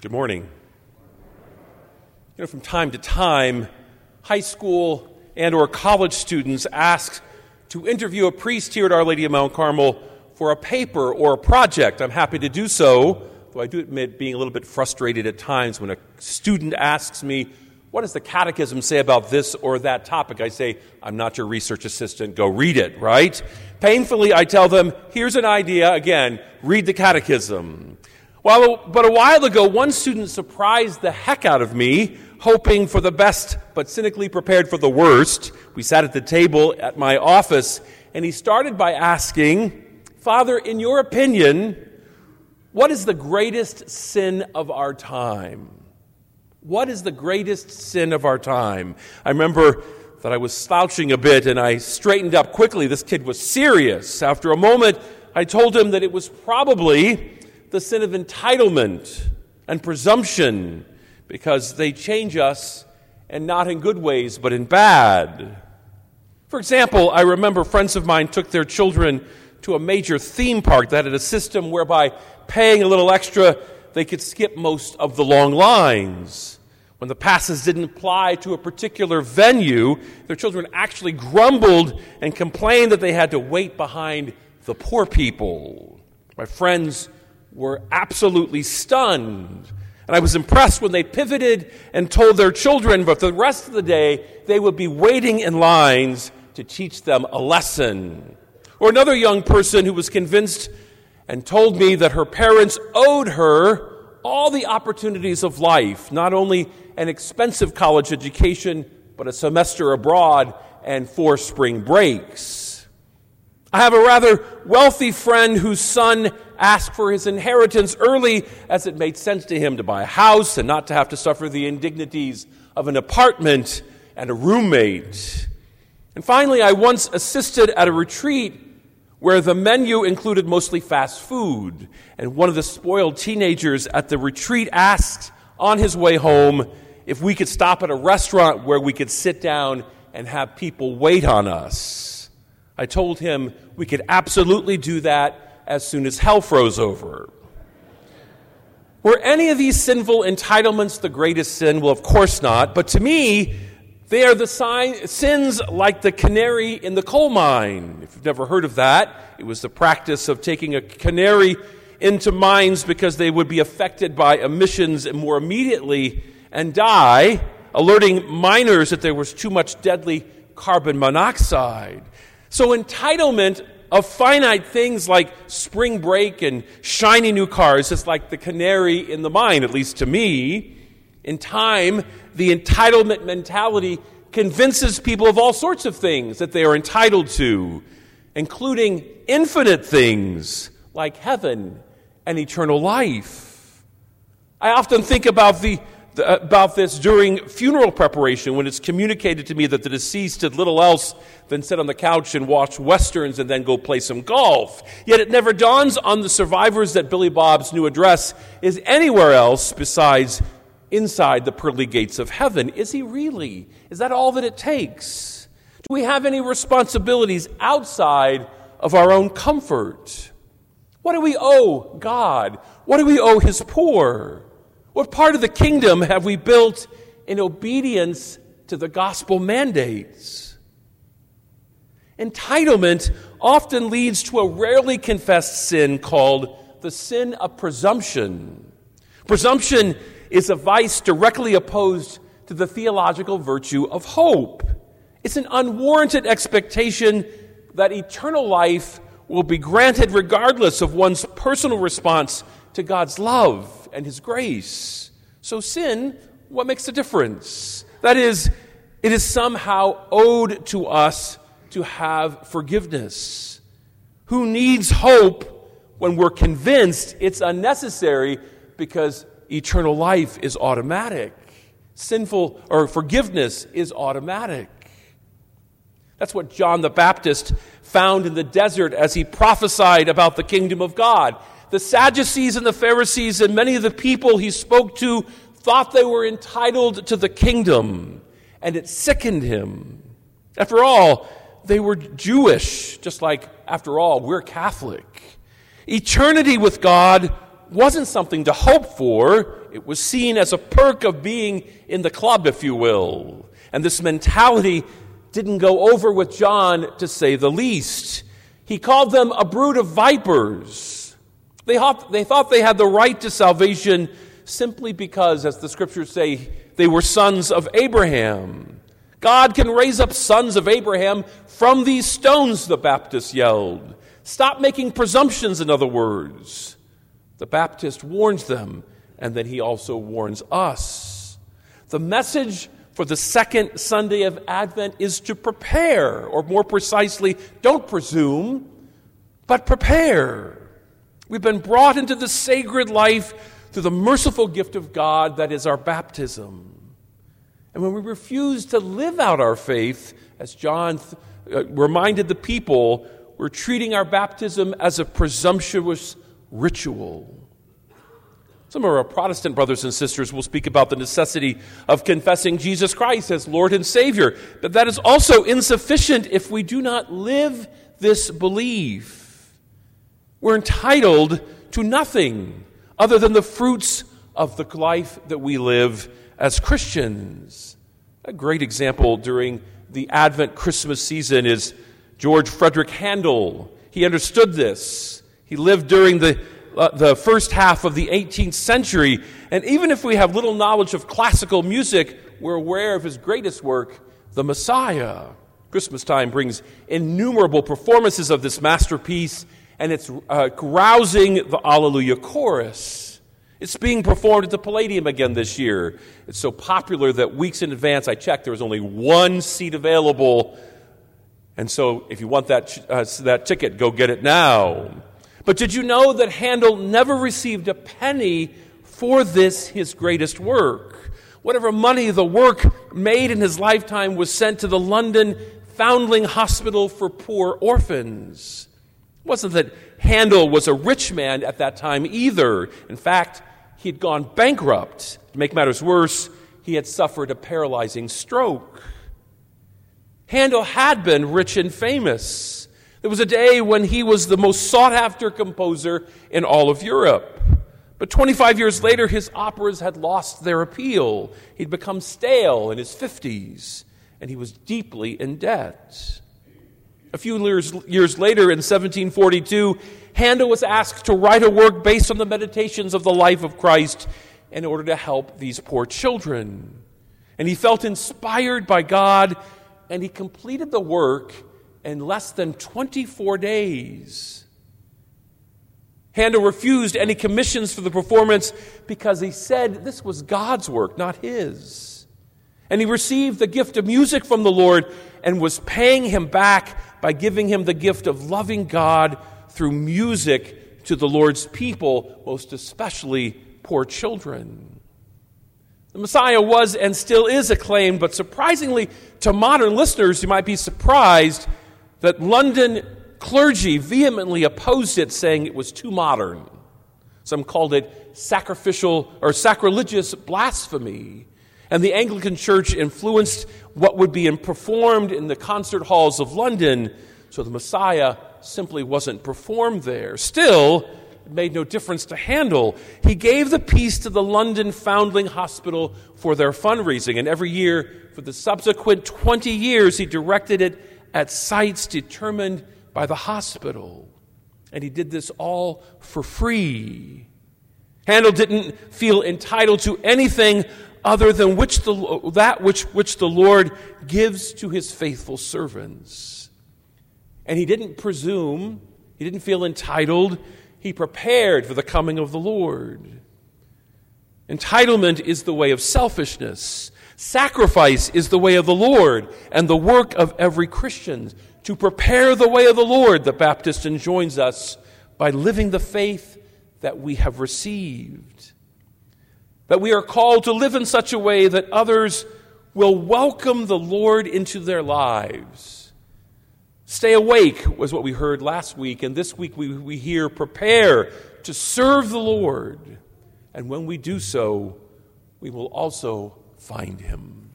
Good morning. You know, from time to time, high school and or college students ask to interview a priest here at Our Lady of Mount Carmel for a paper or a project. I'm happy to do so, though I do admit being a little bit frustrated at times when a student asks me, what does the catechism say about this or that topic? I say, I'm not your research assistant, go read it, right? Painfully, I tell them, here's an idea, again, read the catechism. Well, but a while ago, one student surprised the heck out of me, hoping for the best, but cynically prepared for the worst. We sat at the table at my office, and he started by asking, Father, in your opinion, what is the greatest sin of our time? What is the greatest sin of our time? I remember that I was slouching a bit and I straightened up quickly. This kid was serious. After a moment, I told him that it was probably the sin of entitlement and presumption because they change us and not in good ways, but in bad. For example, I remember friends of mine took their children to a major theme park that had a system whereby paying a little extra, they could skip most of the long lines. When the passes didn't apply to a particular venue, their children actually grumbled and complained that they had to wait behind the poor people. My friends were absolutely stunned. And I was impressed when they pivoted and told their children, for the rest of the day, they would be waiting in lines to teach them a lesson. Or another young person who was convinced and told me that her parents owed her all the opportunities of life, not only an expensive college education, but a semester abroad and four spring breaks. I have a rather wealthy friend whose son asked for his inheritance early as it made sense to him to buy a house and not to have to suffer the indignities of an apartment and a roommate. And finally, I once assisted at a retreat where the menu included mostly fast food. And one of the spoiled teenagers at the retreat asked on his way home if we could stop at a restaurant where we could sit down and have people wait on us. I told him we could absolutely do that as soon as hell froze over. Were any of these sinful entitlements the greatest sin? Well, of course not. But to me, they are the sign, sins like the canary in the coal mine. If you've never heard of that, it was the practice of taking a canary into mines because they would be affected by emissions more immediately and die, alerting miners that there was too much deadly carbon monoxide. So, entitlement of finite things like spring break and shiny new cars is like the canary in the mine, at least to me. In time, the entitlement mentality convinces people of all sorts of things that they are entitled to, including infinite things like heaven and eternal life. I often think about, the, Uh, about this during funeral preparation when it's communicated to me that the deceased did little else than sit on the couch and watch westerns and then go play some golf. Yet it never dawns on the survivors that Billy Bob's new address is anywhere else besides inside the pearly gates of heaven. Is he really? Is that all that it takes? Do we have any responsibilities outside of our own comfort? What do we owe God? What do we owe his poor? What part of the kingdom have we built in obedience to the gospel mandates? Entitlement often leads to a rarely confessed sin called the sin of presumption. Presumption is a vice directly opposed to the theological virtue of hope. It's an unwarranted expectation that eternal life will be granted regardless of one's personal response to God's love and His grace. So, sin, what makes a difference? That is, it is somehow owed to us to have forgiveness. Who needs hope when we're convinced it's unnecessary because eternal life is automatic. Sinful or forgiveness is automatic. That's what John the Baptist found in the desert as he prophesied about the kingdom of God. The Sadducees and the Pharisees and many of the people he spoke to thought they were entitled to the kingdom, and it sickened him. After all, they were Jewish, just like, after all, we're Catholic. Eternity with God wasn't something to hope for, it was seen as a perk of being in the club, if you will. And this mentality didn't go over with John, to say the least. He called them a brood of vipers. They thought, they thought they had the right to salvation simply because, as the scriptures say, they were sons of Abraham. God can raise up sons of Abraham from these stones, the Baptist yelled. Stop making presumptions, in other words. The Baptist warns them, and then he also warns us. The message for the second Sunday of Advent is to prepare, or more precisely, don't presume, but prepare. We've been brought into the sacred life through the merciful gift of God that is our baptism. And when we refuse to live out our faith, as John uh, reminded the people, we're treating our baptism as a presumptuous ritual. Some of our Protestant brothers and sisters will speak about the necessity of confessing Jesus Christ as Lord and Savior, but that is also insufficient if we do not live this belief. We're entitled to nothing other than the fruits of the life that we live as Christians. A great example during the Advent Christmas season is George Frederick Handel. He understood this. He lived during the, uh, the first half of the 18th century. And even if we have little knowledge of classical music, we're aware of his greatest work, The Messiah. Christmas time brings innumerable performances of this masterpiece and it's uh, rousing the Alleluia chorus. It's being performed at the Palladium again this year. It's so popular that weeks in advance, I checked, there was only one seat available. And so, if you want that, uh, that ticket, go get it now. But did you know that Handel never received a penny for this, his greatest work? Whatever money the work made in his lifetime was sent to the London Foundling Hospital for Poor Orphans. It wasn't that Handel was a rich man at that time either. In fact, he had gone bankrupt. To make matters worse, he had suffered a paralyzing stroke. Handel had been rich and famous. There was a day when he was the most sought after composer in all of Europe. But 25 years later, his operas had lost their appeal. He'd become stale in his 50s, and he was deeply in debt. A few years, years later, in 1742, Handel was asked to write a work based on the meditations of the life of Christ in order to help these poor children. And he felt inspired by God, and he completed the work in less than 24 days. Handel refused any commissions for the performance because he said this was God's work, not his. And he received the gift of music from the Lord and was paying him back by giving him the gift of loving God through music to the Lord's people, most especially poor children. The Messiah was and still is acclaimed, but surprisingly to modern listeners, you might be surprised that London clergy vehemently opposed it, saying it was too modern. Some called it sacrificial or sacrilegious blasphemy. And the Anglican Church influenced what would be performed in the concert halls of London, so the Messiah simply wasn't performed there. Still, it made no difference to Handel. He gave the piece to the London Foundling Hospital for their fundraising, and every year for the subsequent 20 years, he directed it at sites determined by the hospital. And he did this all for free. Handel didn't feel entitled to anything other than which the, that which, which the Lord gives to his faithful servants. And he didn't presume, he didn't feel entitled, he prepared for the coming of the Lord. Entitlement is the way of selfishness. Sacrifice is the way of the Lord and the work of every Christian. To prepare the way of the Lord, the Baptist enjoins us by living the faith that we have received that we are called to live in such a way that others will welcome the Lord into their lives. Stay awake was what we heard last week, and this week we, we hear prepare to serve the Lord. And when we do so, we will also find him.